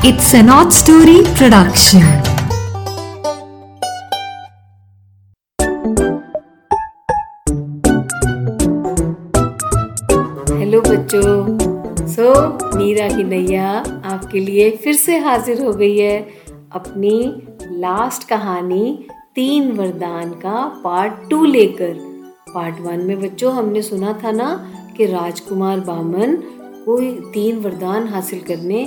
It's an odd story production. Hello बच्चों so so, Meera की नैया आपके लिए फिर से हाजिर हो गई है अपनी लास्ट कहानी तीन वरदान का पार्ट टू लेकर पार्ट वन में बच्चों हमने सुना था ना कि राजकुमार बामन कोई तीन वरदान हासिल करने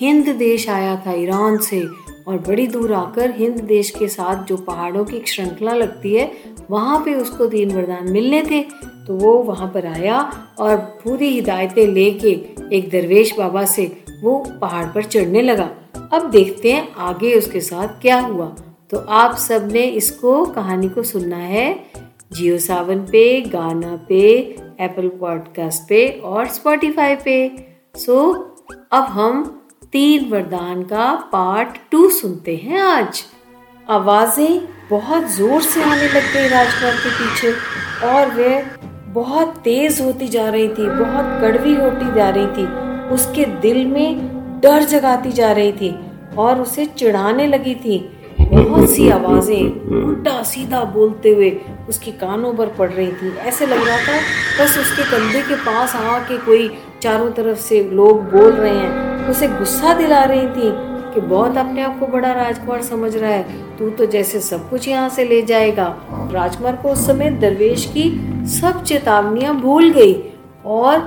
हिंद देश आया था ईरान से और बड़ी दूर आकर हिंद देश के साथ जो पहाड़ों की श्रृंखला लगती है, वहाँ पे उसको तीन वरदान मिलने थे। तो वो वहाँ पर आया और पूरी हिदायतें लेके एक दरवेश बाबा से वो पहाड़ पर चढ़ने लगा। अब देखते हैं आगे उसके साथ क्या हुआ। तो आप सबने इसको, कहानी को सुनना है। जियो सावन पे, गाना पे, एप्पल पॉडकास्ट पे और स्पॉटिफाई पे। सो, अब हम तीन वरदान का पार्ट टू सुनते हैं आज। आवाज़ें बहुत ज़ोर से आने लग गई राजकुमार के पीछे और वह बहुत तेज होती जा रही थी, बहुत कड़वी होती जा रही थी। उसके दिल में डर जगाती जा रही थी और उसे चिढ़ाने लगी थी। बहुत सी आवाज़ें उल्टा सीधा बोलते हुए उसके कानों पर पड़ रही थी। ऐसे लग रहा था बस उसके कंधे के पास आके कोई चारों तरफ़ से लोग बोल रहे हैं। उसे गुस्सा दिला रही थी कि बहुत अपने आप को बड़ा राजकुमार समझ रहा है। तू तो जैसे सब कुछ यहाँ से ले जाएगा। राजकुमार को उस समय दरवेश की सब चेतावनियाँ भूल गई और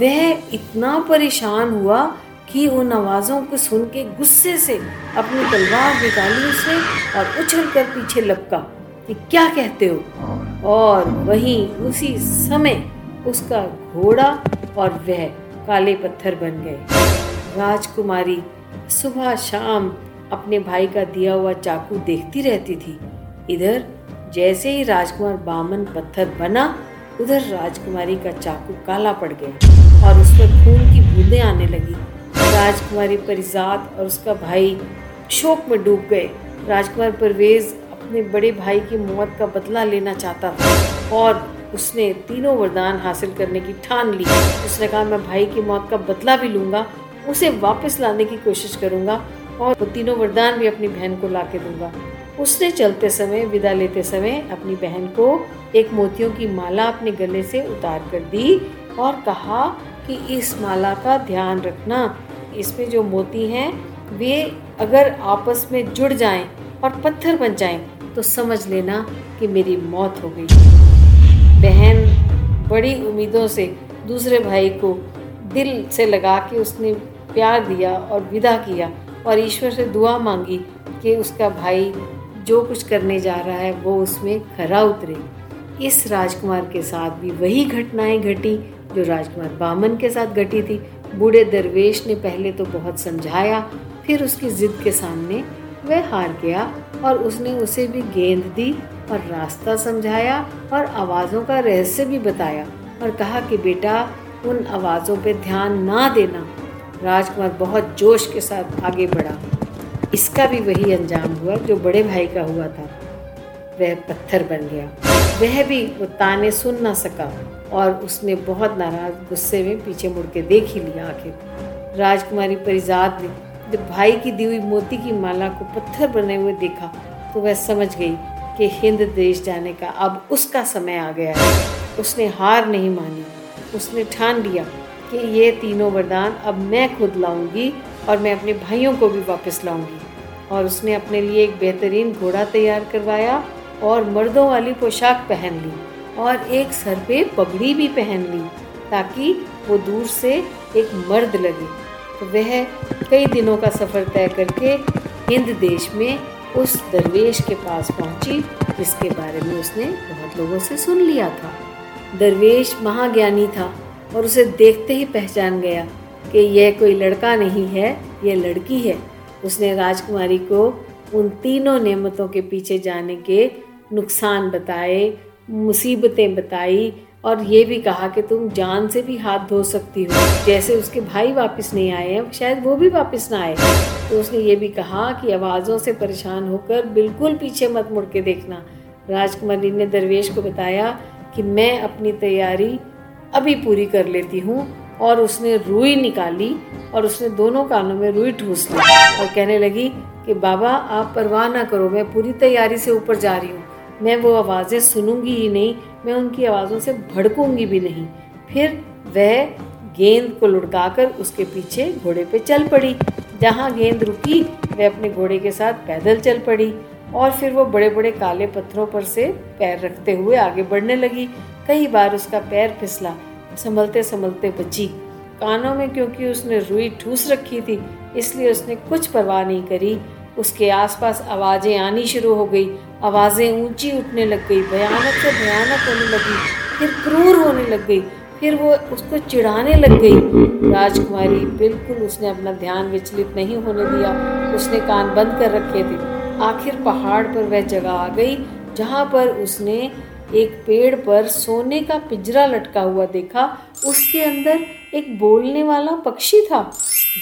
वह इतना परेशान हुआ कि उन आवाज़ों को सुन के गुस्से से अपनी तलवार निकाली उसने और उछल कर पीछे लपका कि क्या कहते हो? और वहीं उसी समय उसका घोड़ा और वह काले पत्थर बन गए। राजकुमारी सुबह शाम अपने भाई का दिया हुआ चाकू देखती रहती थी। इधर जैसे ही राजकुमार बामन पत्थर बना, उधर राजकुमारी का चाकू काला पड़ गया और उसमें खून की बूंदें आने लगी। राजकुमारी परिजात और उसका भाई शोक में डूब गए। राजकुमार परवेज अपने बड़े भाई की मौत का बदला लेना चाहता था और उसने तीनों वरदान हासिल करने की ठान ली। उसने कहा, मैं भाई की मौत का बदला भी लूँगा, उसे वापस लाने की कोशिश करूँगा और वो तीनों वरदान भी अपनी बहन को ला के दूँगा। उसने चलते समय, विदा लेते समय अपनी बहन को एक मोतियों की माला अपने गले से उतार कर दी और कहा कि, इस माला का ध्यान रखना, इसमें जो मोती हैं, वे अगर आपस में जुड़ जाएँ और पत्थर बन जाएँ तो समझ लेना कि मेरी मौत हो गई। बहन बड़ी उम्मीदों से दूसरे भाई को दिल से लगा के उसने प्यार दिया और विदा किया और ईश्वर से दुआ मांगी कि उसका भाई जो कुछ करने जा रहा है, वो उसमें खरा उतरे। इस राजकुमार के साथ भी वही घटनाएँ घटी जो राजकुमार बामन के साथ घटी थी। बूढ़े दरवेश ने पहले तो बहुत समझाया, फिर उसकी जिद के सामने वह हार गया और उसने उसे भी गेंद दी। और रास्ता समझाया और आवाज़ों का रहस्य भी बताया और कहा कि बेटा, उन आवाज़ों पर ध्यान ना देना। राजकुमार बहुत जोश के साथ आगे बढ़ा। इसका भी वही अंजाम हुआ जो बड़े भाई का हुआ था। वह पत्थर बन गया। वह भी वो ताने सुन ना सका और उसने बहुत नाराज़ गुस्से में पीछे मुड़ के देख ही लिया आखिर। राजकुमारी परिजात ने जब भाई की दी हुई मोती की माला को पत्थर बने हुए देखा तो वह समझ गई कि हिंद देश जाने का। अब उसका समय आ गया है। उसने हार नहीं मानी। उसने ठान लिया कि ये तीनों वरदान अब मैं खुद लाऊँगी और मैं अपने भाइयों को भी वापस लाऊँगी। और उसने अपने लिए एक बेहतरीन घोड़ा तैयार करवाया और मर्दों वाली पोशाक पहन ली और एक सर पे पगड़ी भी पहन ली ताकि वो दूर से एक मर्द लगे। तो वह कई दिनों का सफ़र तय करके हिंद देश में उस दरवेश के पास पहुँची, जिसके बारे में उसने बहुत लोगों से सुन लिया था। दरवेश महाज्ञानी था और उसे देखते ही पहचान गया कि यह कोई लड़का नहीं है, यह लड़की है। उसने राजकुमारी को उन तीनों नेमतों के पीछे जाने के नुकसान बताए, मुसीबतें बताई और ये भी कहा कि तुम जान से भी हाथ धो सकती हो। जैसे उसके भाई वापस नहीं आए हैं, शायद वो भी वापस ना आए। तो उसने ये भी कहा कि आवाज़ों से परेशान होकर बिल्कुल पीछे मत मुड़ के देखना। राजकुमारी ने दरवेश को बताया कि मैं अपनी तैयारी अभी पूरी कर लेती हूँ और उसने रुई निकाली और उसने दोनों कानों में रुई ठूस ली और कहने लगी कि बाबा, आप परवाह ना करो, मैं पूरी तैयारी से ऊपर जा रही हूँ। मैं वो आवाज़ें सुनूँगी ही नहीं मैं उनकी आवाज़ों से भड़कूँगी भी नहीं। फिर वह गेंद को लुढ़काकर उसके पीछे घोड़े पे चल पड़ी। जहाँ गेंद रुकी, वह अपने घोड़े के साथ पैदल चल पड़ी और फिर वो बड़े बड़े काले पत्थरों पर से पैर रखते हुए आगे बढ़ने लगी। कई बार उसका पैर फिसला संभलते संभलते बची। कानों में क्योंकि उसने रुई ठूस रखी थी, इसलिए उसने कुछ परवाह नहीं करी। उसके आसपास आवाज़ें आनी शुरू हो गई। आवाज़ें ऊँची उठने लग गई, भयानक से भयानक होने लगी, फिर क्रूर होने लग गई, फिर वो उसको चिढ़ाने लग गई। राजकुमारी बिल्कुल उसने अपना ध्यान विचलित नहीं होने दिया, उसने कान बंद कर रखे थे। आखिर पहाड़ पर वह जगह आ गई, जहाँ पर उसने एक पेड़ पर सोने का पिंजरा लटका हुआ देखा। उसके अंदर एक बोलने वाला पक्षी था।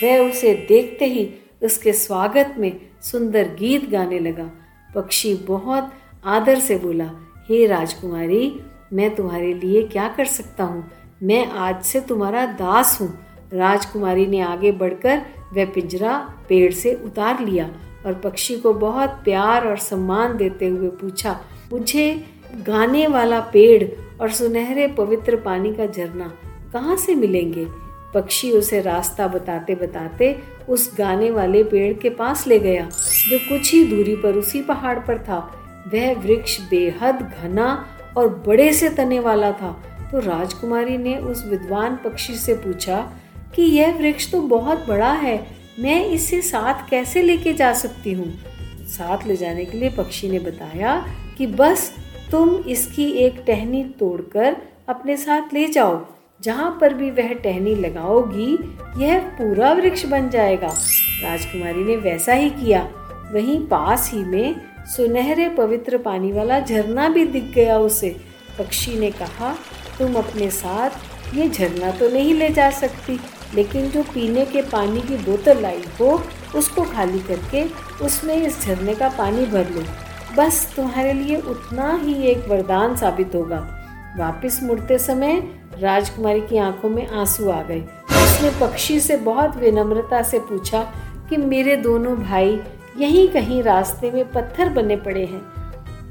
वह उसे देखते ही उसके स्वागत में सुंदर गीत गाने लगा। पक्षी बहुत आदर से बोला, हे राजकुमारी, मैं तुम्हारे लिए क्या कर सकता हूँ? मैं आज से तुम्हारा दास हूँ। राजकुमारी ने आगे बढ़कर वह पिंजरा पेड़ से उतार लिया और पक्षी को बहुत प्यार और सम्मान देते हुए पूछा, मुझे गाने वाला पेड़ और सुनहरे पवित्र पानी का झरना कहाँ से मिलेंगे? पक्षी उसे रास्ता बताते बताते उस गाने वाले पेड़ के पास ले गया। जो कुछ ही दूरी पर उसी पहाड़ पर था, वह वृक्ष बेहद घना और बड़े से तने वाला था। तो राजकुमारी ने उस विद्वान पक्षी से पूछा कि यह वृक्ष तो बहुत बड़ा है, मैं इसे साथ कैसे लेके जा सकती हूँ? साथ ले जाने के लिए पक्षी ने बताया कि बस तुम इसकी एक टहनी तोड़कर अपने साथ ले जाओ। जहाँ पर भी वह टहनी लगाओगी, यह पूरा वृक्ष बन जाएगा। राजकुमारी ने वैसा ही किया। वहीं पास ही में सुनहरे पवित्र पानी वाला झरना भी दिख गया उसे। पक्षी ने कहा, तुम अपने साथ ये झरना तो नहीं ले जा सकती, लेकिन जो पीने के पानी की बोतल लाई हो, उसको खाली करके उसमें इस झरने का पानी भर लो। बस तुम्हारे लिए उतना ही एक वरदान साबित होगा। वापस मुड़ते समय राजकुमारी की आँखों में आँसू आ गए। उसने पक्षी से बहुत विनम्रता से पूछा कि, मेरे दोनों भाई यहीं कहीं रास्ते में पत्थर बने पड़े हैं।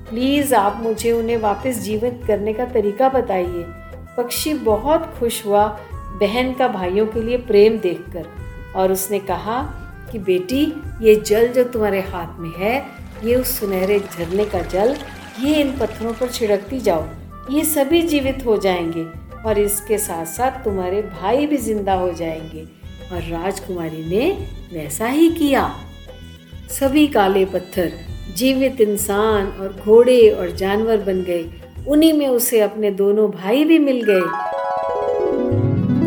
प्लीज़ आप मुझे उन्हें वापस जीवित करने का तरीका बताइए। पक्षी बहुत खुश हुआ बहन का भाइयों के लिए प्रेम देखकर और उसने कहा कि बेटी, ये जल जो तुम्हारे हाथ में है, ये उस सुनहरे झरने का जल, ये इन पत्थरों पर छिड़कती जाओ। ये सभी जीवित हो जाएँगे और इसके साथ साथ तुम्हारे भाई भी ज़िंदा हो जाएँगे। और राजकुमारी ने वैसा ही किया। सभी काले पत्थर, जीवित इंसान और घोड़े और जानवर बन गए। उन्हीं में उसे अपने दोनों भाई भी मिल गए।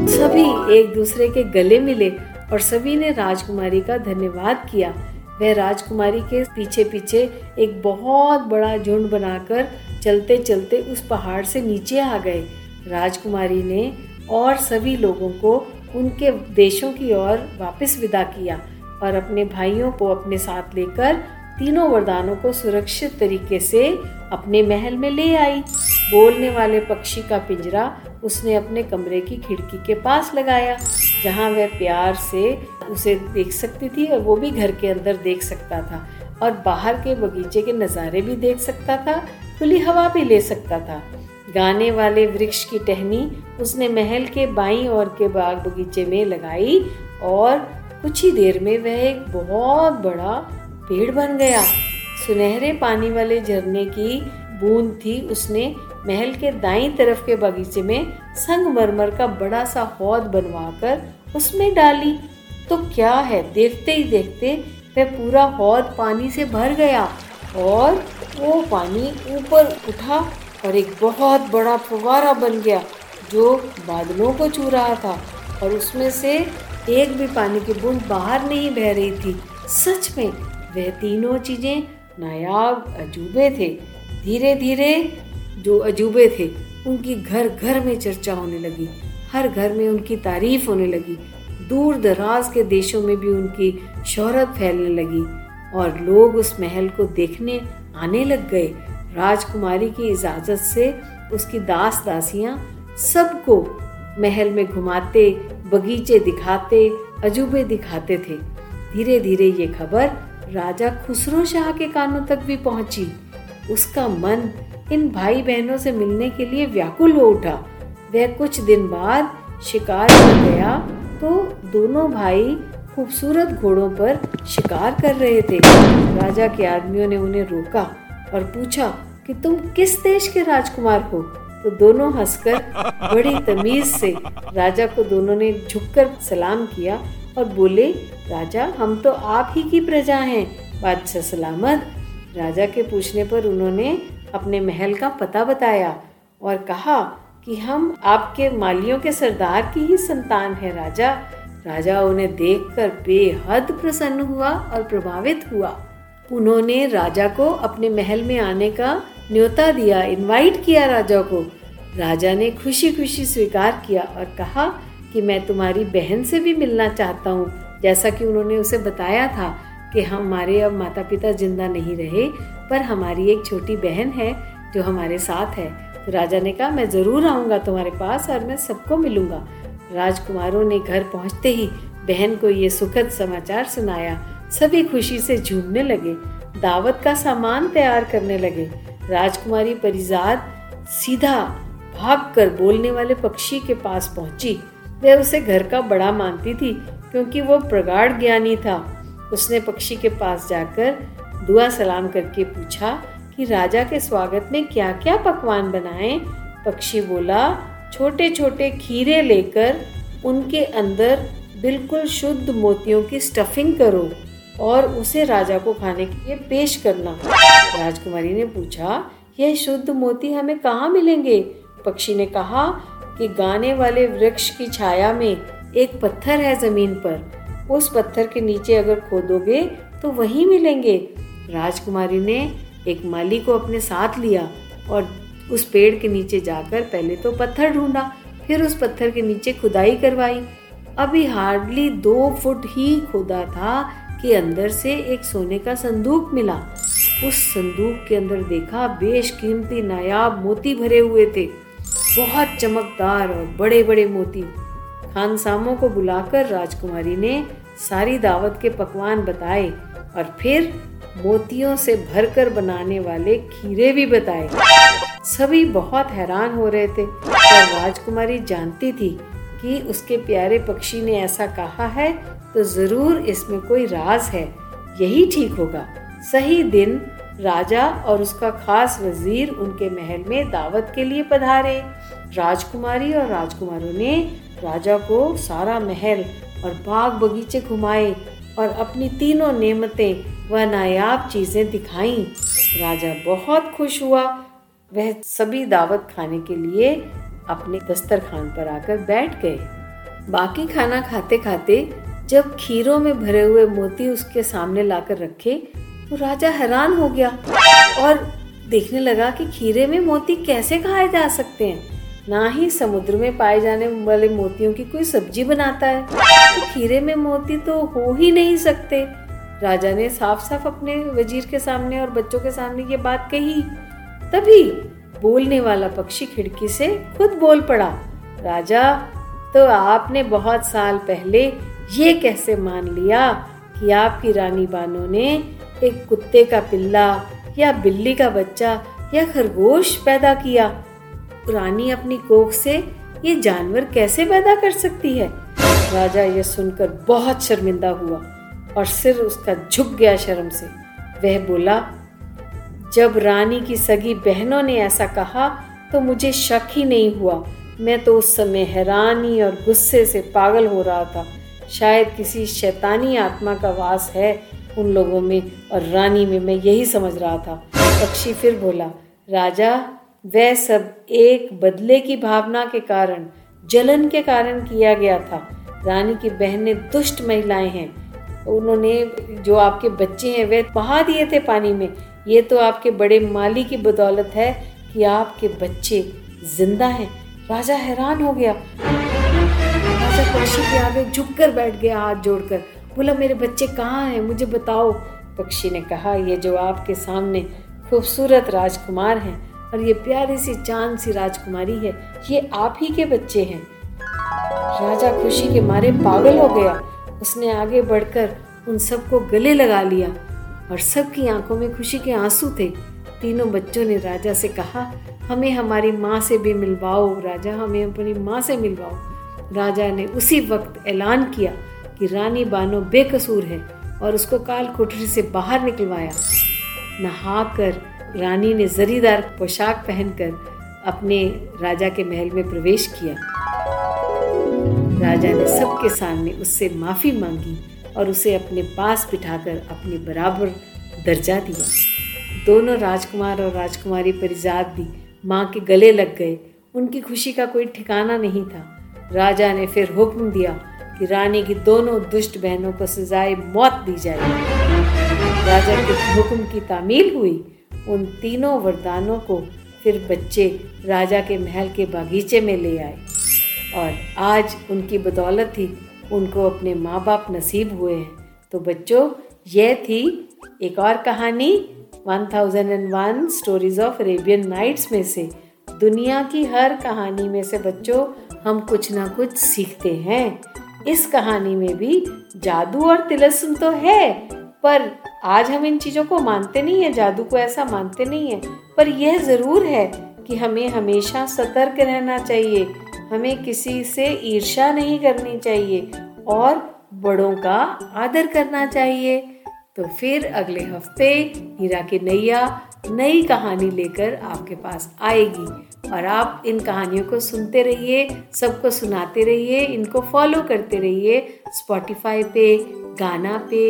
सभी एक दूसरे के गले मिले और सभी ने राजकुमारी का धन्यवाद किया। वह राजकुमारी के पीछे पीछे एक बहुत बड़ा झुंड बनाकर चलते चलते उस पहाड़ से नीचे आ गए। राजकुमारी ने और सभी लोगों को उनके देशों की ओर वापस विदा किया। और अपने भाइयों को अपने साथ लेकर तीनों वरदानों को सुरक्षित तरीके से अपने महल में ले आई। बोलने वाले पक्षी का पिंजरा उसने अपने कमरे की खिड़की के पास लगाया, जहाँ वह प्यार से उसे देख सकती थी और वो भी घर के अंदर देख सकता था और बाहर के बगीचे के नज़ारे भी देख सकता था, खुली हवा भी ले सकता था। गाने वाले वृक्ष की टहनी उसने महल के बाई और के बाग बगीचे में लगाई और कुछ ही देर में वह एक बहुत बड़ा पेड़ बन गया। सुनहरे पानी वाले झरने की बूंद थी उसने महल के दाई तरफ़ के बगीचे में संगमरमर का बड़ा सा हौद बनवाकर उसमें डाली। तो क्या है? देखते ही देखते वह पूरा हौद पानी से भर गया और वो पानी ऊपर उठा और एक बहुत बड़ा फुवारा बन गया जो बादलों को छू रहा था और उसमें से एक भी पानी की बूंद बाहर नहीं बह रही थी। सच में, वह तीनों चीज़ें नायाब अजूबे थे। धीरे धीरे जो अजूबे थे, उनकी घर घर में चर्चा होने लगी। हर घर में उनकी तारीफ़ होने लगी। दूर दराज के देशों में भी उनकी शोहरत फैलने लगी और लोग उस महल को देखने आने लग गए। राजकुमारी की इजाज़त से उसकी दास दासियाँ सबको महल में घुमाते बगीचे दिखाते, अजूबे दिखाते थे। धीरे धीरे ये खबर राजा खुसरो शाह के कानों तक भी पहुँची। उसका मन इन भाई बहनों से मिलने के लिए व्याकुल हो उठा। वह कुछ दिन बाद शिकार कर गया तो दोनों भाई खूबसूरत घोड़ों पर शिकार कर रहे थे। राजा के आदमियों ने उन्हें रोका और पूछा कि तुम किस देश के राजकुमार हो? तो दोनों हंसकर बड़ी तमीज से राजा को दोनों ने झुककर सलाम किया और बोले, राजा, हम तो आप ही की प्रजा हैं। बादशाह सलामत। राजा के पूछने पर उन्होंने अपने महल का पता बताया और कहा कि हम आपके मालियों के सरदार की ही संतान है, राजा। राजा उन्हें देखकर बेहद प्रसन्न हुआ और प्रभावित हुआ। उन्होंने राजा को अपने महल में आने का न्योता दिया इनवाइट किया राजा को। राजा ने खुशी खुशी स्वीकार किया और कहा कि मैं तुम्हारी बहन से भी मिलना चाहता हूँ। जैसा कि उन्होंने उसे बताया था कि हमारे अब माता पिता ज़िंदा नहीं रहे, पर हमारी एक छोटी बहन है जो हमारे साथ है। तो राजा ने कहा, मैं ज़रूर आऊँगा तुम्हारे पास और मैं सबको मिलूँगा। राजकुमारों ने घर पहुँचते ही बहन को ये सुखद समाचार सुनाया। सभी खुशी से झूमने लगे, दावत का सामान तैयार करने लगे। राजकुमारी परिजाद सीधा भागकर बोलने वाले पक्षी के पास पहुँची। वह उसे घर का बड़ा मानती थी, क्योंकि वो प्रगाढ़ ज्ञानी था। उसने पक्षी के पास जाकर दुआ सलाम करके पूछा कि, राजा के स्वागत में क्या क्या पकवान बनाएँ? पक्षी बोला छोटे छोटे खीरे लेकर उनके अंदर बिल्कुल शुद्ध मोतियों की स्टफिंग करो और उसे राजा को खाने के लिए पेश करना। राजकुमारी ने पूछा, यह शुद्ध मोती हमें कहाँ मिलेंगे? पक्षी ने कहा कि गाने वाले वृक्ष की छाया में एक पत्थर है ज़मीन पर। उस पत्थर के नीचे अगर खोदोगे तो वहीं मिलेंगे। राजकुमारी ने एक माली को अपने साथ लिया और उस पेड़ के नीचे जाकर पहले तो पत्थर ढूंढा, फिर उस पत्थर के नीचे खुदाई करवाई। अभी हार्डली दो फुट ही खोदा था कि अंदर से एक सोने का संदूक मिला। उस संदूक के अंदर देखा बेशकीमती नायाब मोती भरे हुए थे। बहुत चमकदार और बड़े बड़े मोती। खानसामों को बुलाकर राजकुमारी ने सारी दावत के पकवान बताए और फिर मोतियों से भरकर बनाने वाले खीरे भी बताए। सभी बहुत हैरान हो रहे थे और राजकुमारी जानती थी कि उसके प्यारे पक्षी ने ऐसा कहा है तो ज़रूर इसमें कोई राज है, यही ठीक होगा। सही दिन राजा और उसका खास वज़ीर उनके महल में दावत के लिए पधारे। राजकुमारी और राजकुमारों ने राजा को सारा महल और बाग बगीचे घुमाए और अपनी तीनों नेमतें वह नायाब चीज़ें दिखाई। राजा बहुत खुश हुआ। वह सभी दावत खाने के लिए अपने दस्तरखान पर आकर बैठ गए। बाकी खाना खाते खाते जब खीरों में भरे हुए मोती उसके सामने लाकर रखे तो राजा हैरान हो गया और देखने लगा कि खीरे में मोती कैसे खाए जा सकते हैं। ना ही समुद्र में पाए जाने वाले मोतियों की कोई सब्ज़ी बनाता है। तो खीरे में मोती तो हो ही नहीं सकते। राजा ने साफ़ साफ़ अपने वज़ीर के सामने और बच्चों के सामने ये बात कही। तभी बोलने वाला पक्षी खिड़की से खुद बोल पड़ा, राजा तो आपने बहुत साल पहले ये कैसे मान लिया कि आपकी रानी बानो ने एक कुत्ते का पिल्ला, या बिल्ली का बच्चा, या खरगोश पैदा किया। रानी अपनी कोख से ये जानवर कैसे पैदा कर सकती है? राजा यह सुनकर बहुत शर्मिंदा हुआ और सिर उसका झुक गया शर्म से। वह बोला, जब रानी की सगी बहनों ने ऐसा कहा तो मुझे शक ही नहीं हुआ। मैं तो उस समय हैरानी और गुस्से से पागल हो रहा था। शायद किसी शैतानी आत्मा का वास है उन लोगों में और रानी में मैं यही समझ रहा था। पक्षी फिर बोला, राजा, वह सब एक बदले की भावना के कारण, जलन के कारण किया गया था। रानी की बहनें दुष्ट महिलाएँ हैं। उन्होंने जो आपके बच्चे हैं वे बहा दिए थे पानी में। ये तो आपके बड़े माली की बदौलत है कि आपके बच्चे ज़िंदा हैं। राजा हैरान हो गया। राजा पक्षी के आगे झुक कर बैठ गया हाथ जोड़कर। बोला, मेरे बच्चे कहाँ हैं? मुझे बताओ। पक्षी ने कहा, ये जो आपके सामने खूबसूरत राजकुमार हैं और ये प्यारी सी चाँद सी राजकुमारी है, ये आप ही के बच्चे हैं। राजा खुशी के मारे पागल हो गया। उसने आगे बढ़कर उन सबको गले लगा लिया और सबकी आँखों में खुशी के आँसू थे। तीनों बच्चों ने राजा से कहा, हमें हमारी माँ से भी मिलवाओ, राजा, हमें अपनी माँ से मिलवाओ। राजा ने उसी वक्त ऐलान किया कि रानी बानो बेकसूर है और उसको काल कोठरी से बाहर निकलवाया। नहाकर रानी ने जरीदार पोशाक पहनकर अपने राजा के महल में प्रवेश किया। राजा ने सबके सामने उससे माफ़ी मांगी और उसे अपने पास बिठाकर अपने बराबर दर्जा दिया। दोनों राजकुमार और राजकुमारी परिजात भी माँ के गले लग गए। उनकी खुशी का कोई ठिकाना नहीं था। राजा ने फिर हुक्म दिया कि रानी की दोनों दुष्ट बहनों को सजाए मौत दी जाए राजा के हुक्म की तामील हुई। उन तीनों वरदानों को फिर बच्चे राजा के महल के बागीचे में ले आए। और आज उनकी बदौलत ही उनको अपने माँ बाप नसीब हुए हैं। तो बच्चों यह थी एक और कहानी 1001 स्टोरीज ऑफ़ अरेबियन नाइट्स में से। दुनिया की हर कहानी में से बच्चों, हम कुछ ना कुछ सीखते हैं। इस कहानी में भी जादू और तिलस्म तो है, पर आज हम इन चीज़ों को मानते नहीं है, जादू को ऐसा मानते नहीं है। पर यह ज़रूर है कि हमें हमेशा सतर्क रहना चाहिए, हमें किसी से ईर्षा नहीं करनी चाहिए और बड़ों का आदर करना चाहिए। तो फिर अगले हफ़्ते हीरा की नैया नई कहानी लेकर आपके पास आएगी। और आप इन कहानियों को सुनते रहिए, सबको सुनाते रहिए, इनको फॉलो करते रहिए स्पॉटिफाई पे, गाना पे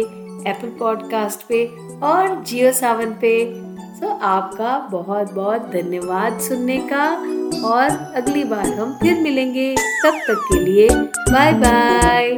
एप्पल पॉडकास्ट पे और जियो सावन पे। तो आपका बहुत बहुत धन्यवाद सुनने का और अगली बार हम फिर मिलेंगे। तब तक के लिए बाय बाय